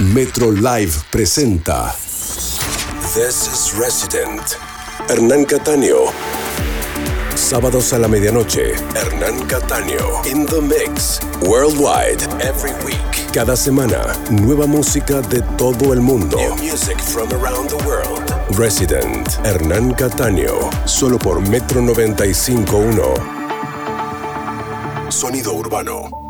Metro Live presenta This is Resident. Hernán Cataño. Sábados a la medianoche, Hernán Cataño. In the Mix. Worldwide. Every week. Cada semana, nueva música de todo el mundo. New music from around the world. Resident. Hernán Cataño. Solo por Metro 95.1. Sonido urbano.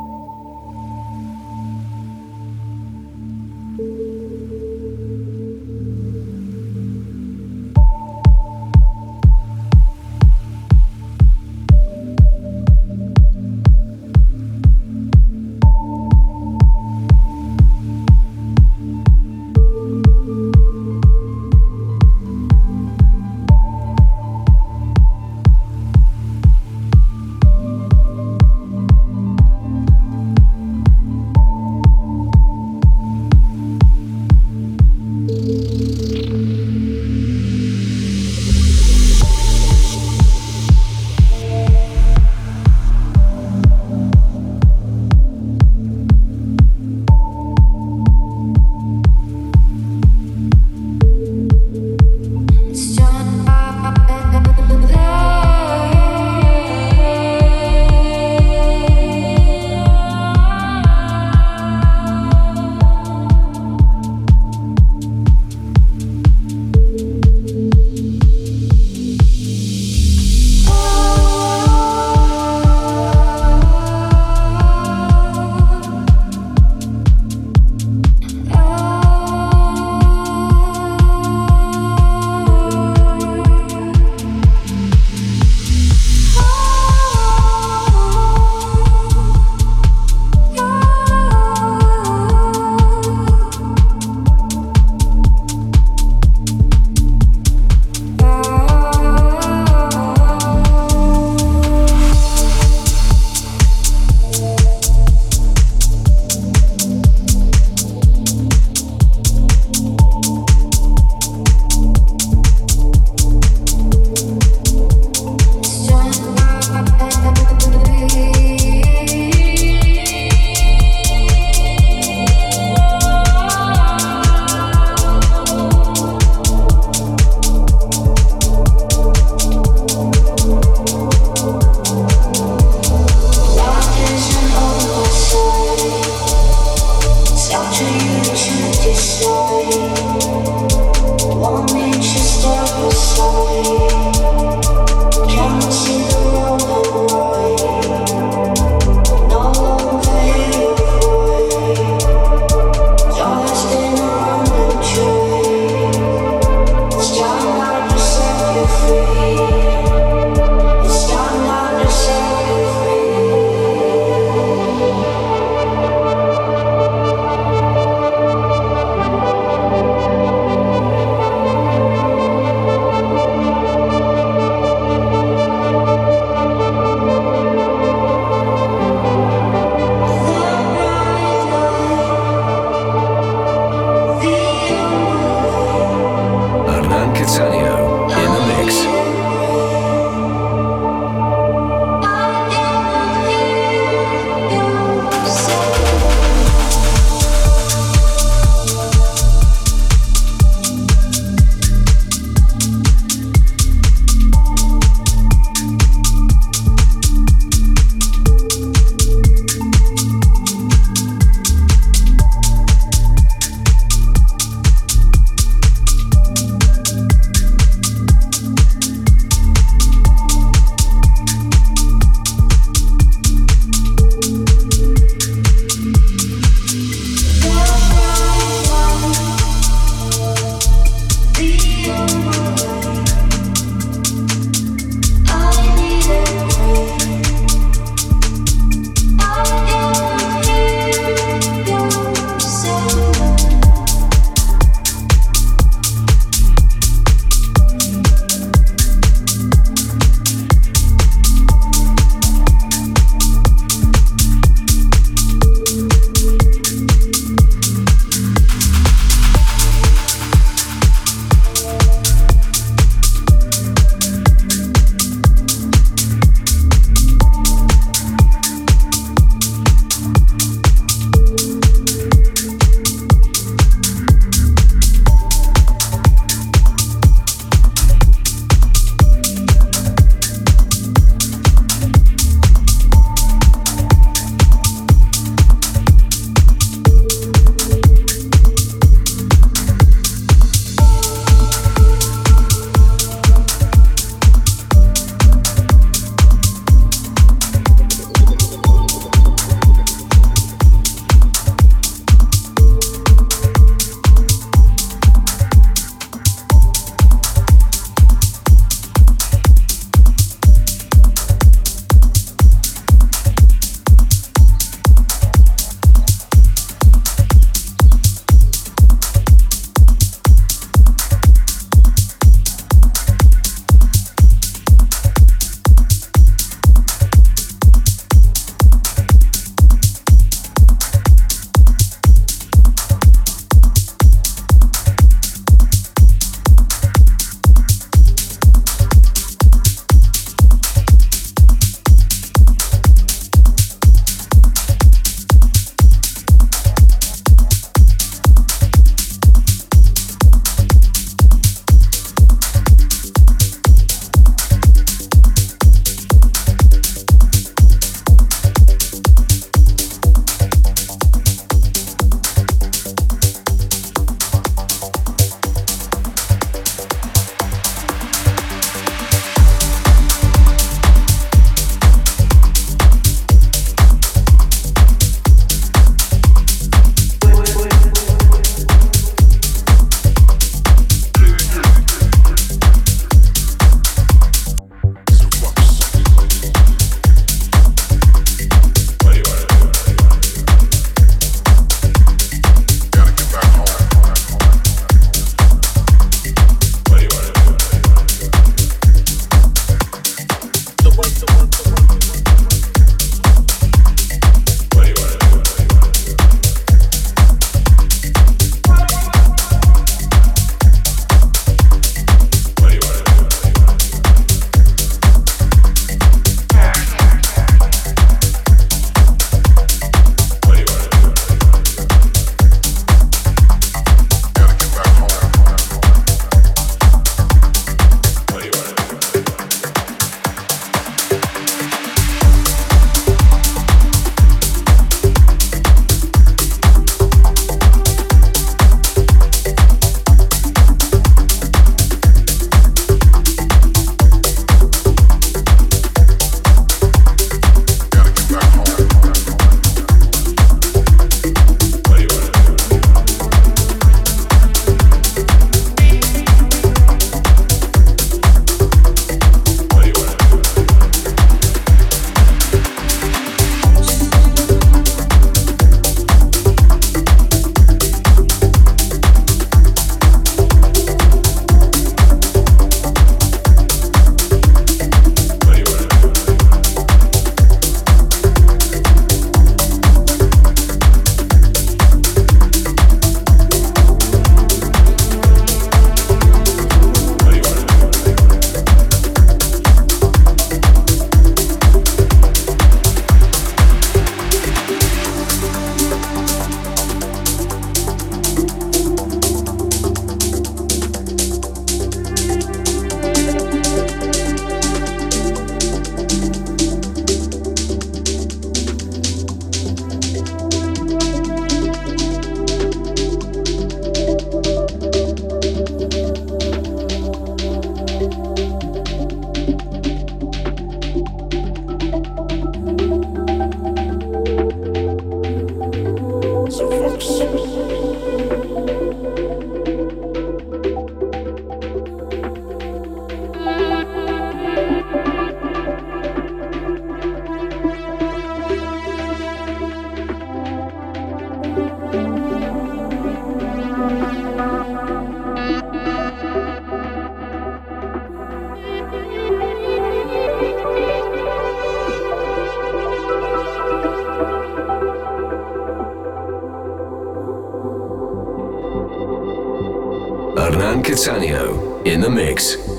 Hernan Catania in the mix.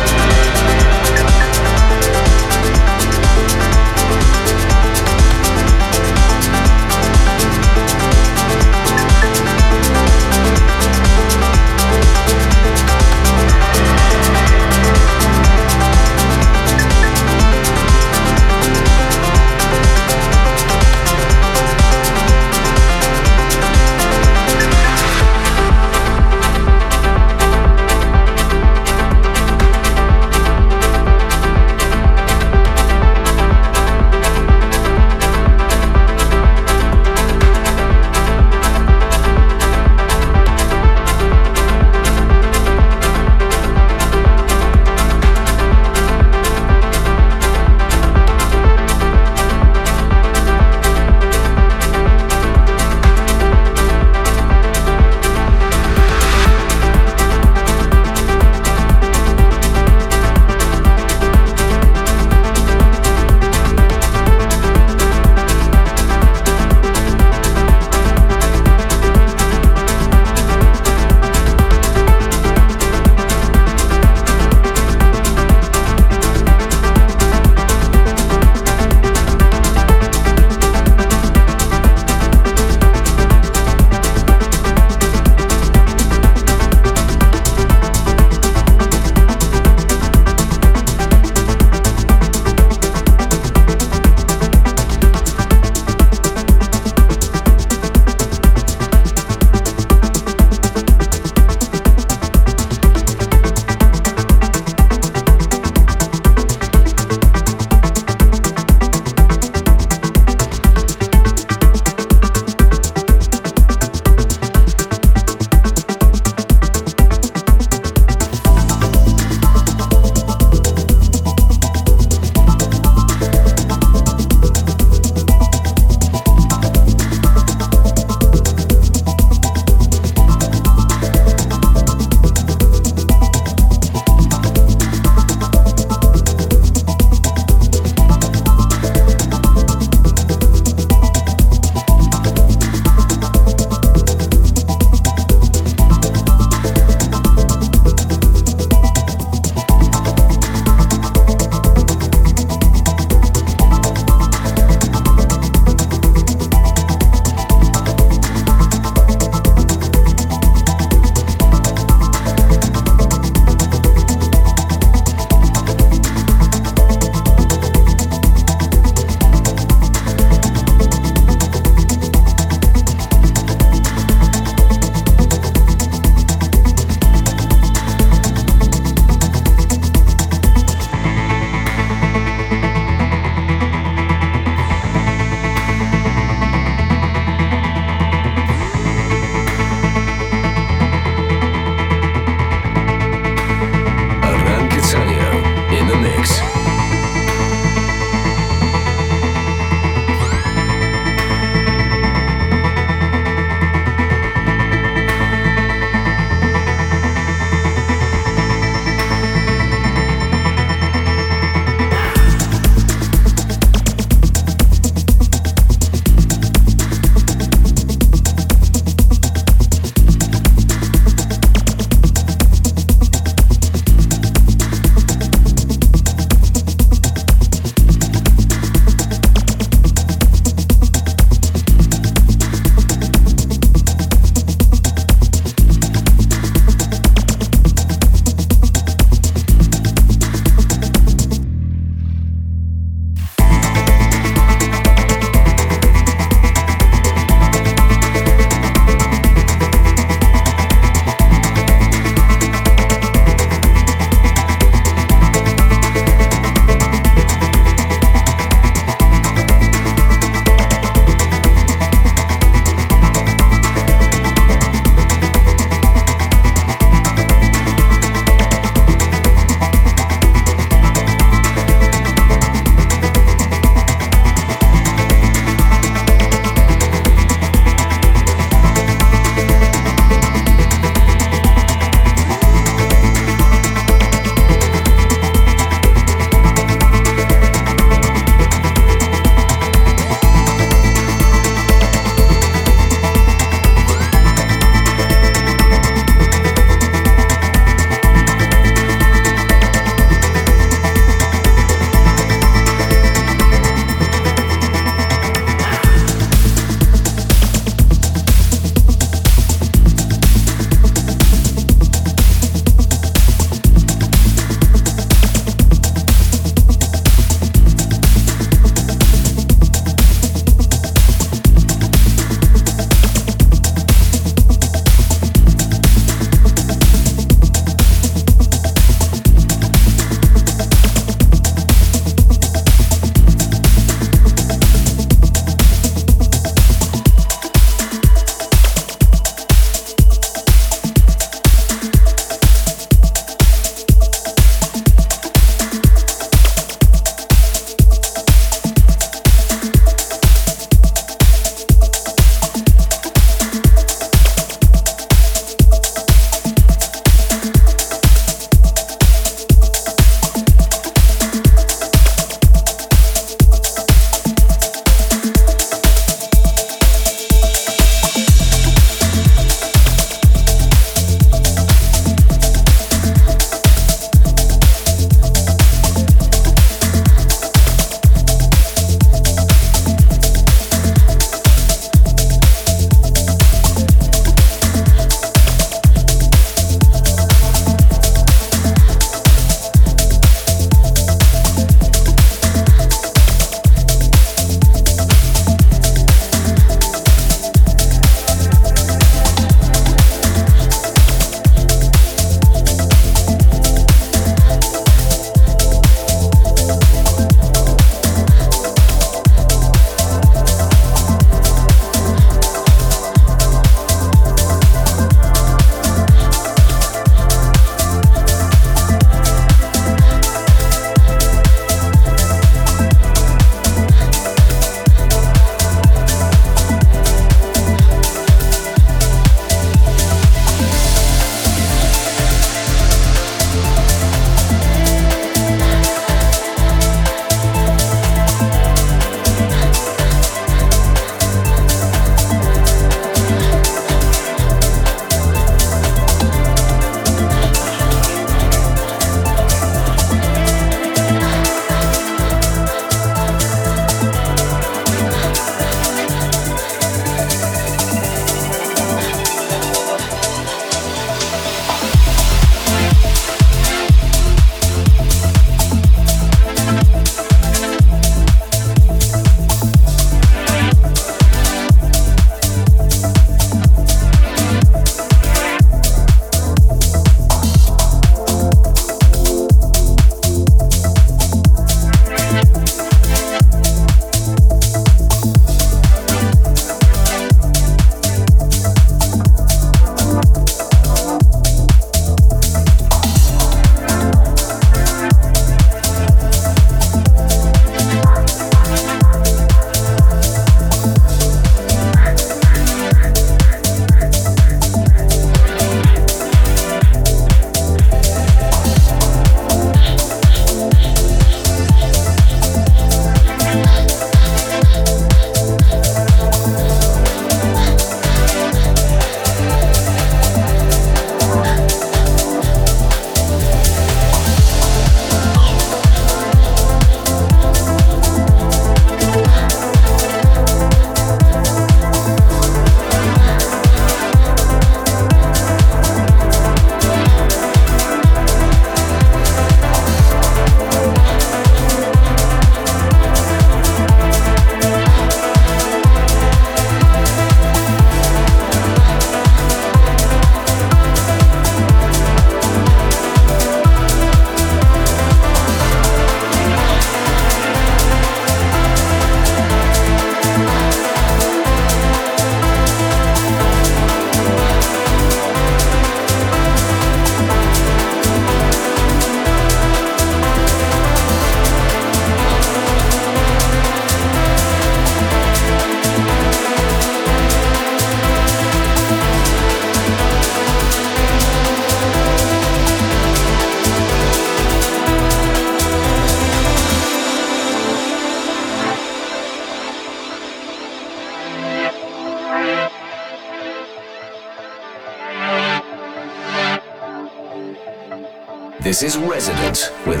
Is Resident with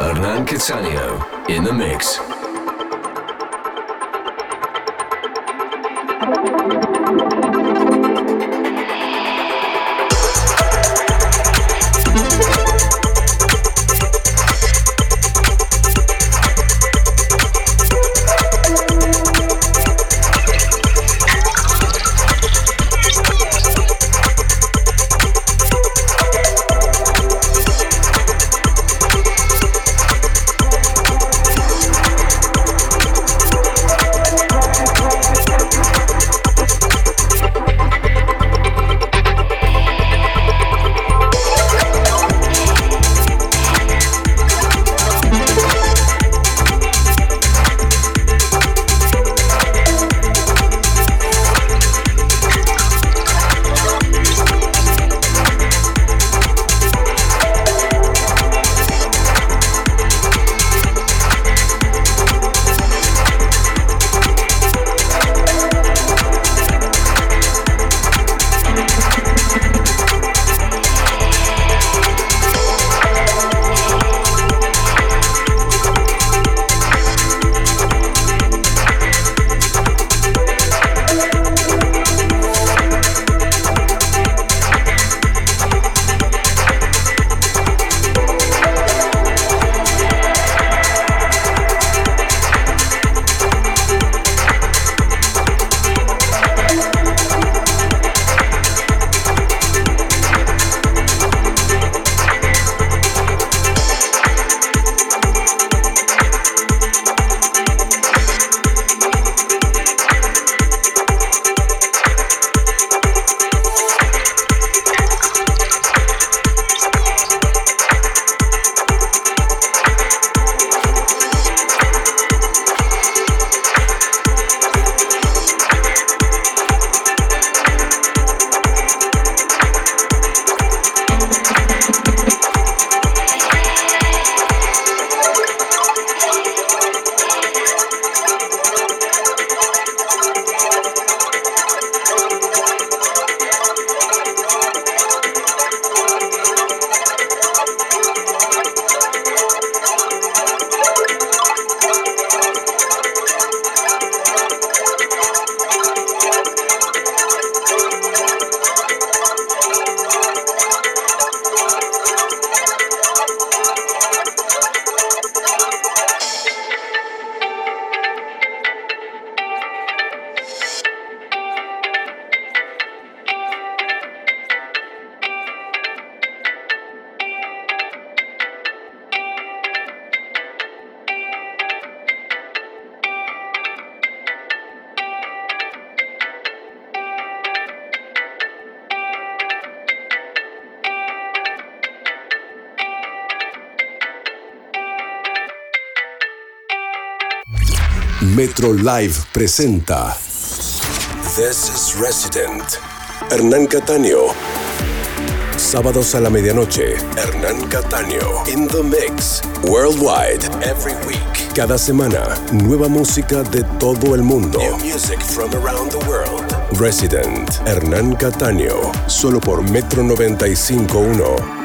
Hernan Catania in the mix. Live presenta This is Resident. Hernán Cataño. Sábados a la medianoche. Hernán Cataño. In the mix. Worldwide. Every week. Cada semana. Nueva música de todo el mundo. New music from around the world. Resident. Hernán Cataño. Solo por Metro 95.1. Sonido urbano.